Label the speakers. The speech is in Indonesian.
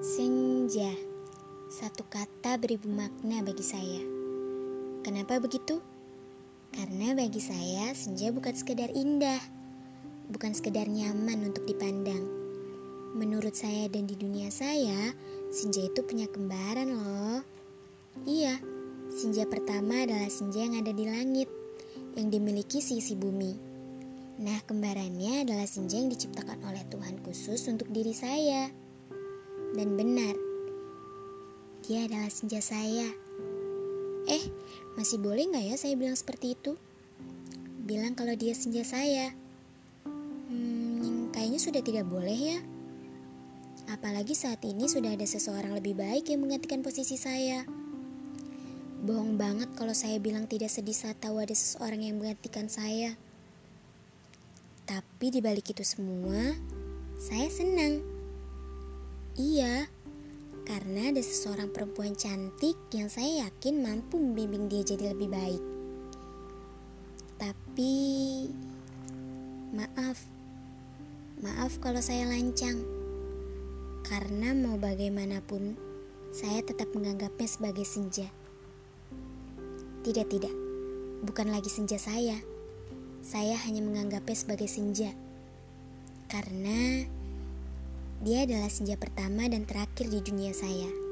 Speaker 1: Senja, satu kata beribu makna bagi saya. Kenapa begitu? Karena bagi saya senja bukan sekedar indah, bukan sekedar nyaman untuk dipandang. Menurut saya dan di dunia saya, senja itu punya kembaran loh. Iya, senja pertama adalah senja yang ada di langit, yang dimiliki sisi bumi. Nah, kembarannya adalah senja yang diciptakan oleh Tuhan khusus untuk diri saya dan benar. Dia adalah senja saya. Eh, masih boleh nggak ya saya bilang seperti itu? Bilang kalau dia senja saya. Hmm, kayaknya sudah tidak boleh ya. Apalagi saat ini sudah ada seseorang lebih baik yang menggantikan posisi saya. Bohong banget kalau saya bilang tidak sedih saat tahu ada seseorang yang menggantikan saya. Tapi di balik itu semua, saya senang. Iya, karena ada seseorang perempuan cantik yang saya yakin mampu membimbing dia jadi lebih baik. Tapi, maaf, maaf kalau saya lancang, karena mau bagaimanapun, saya tetap menganggapnya sebagai senja. Tidak, tidak, bukan lagi senja saya. Saya hanya menganggapnya sebagai senja, karena dia adalah senja pertama dan terakhir di dunia saya.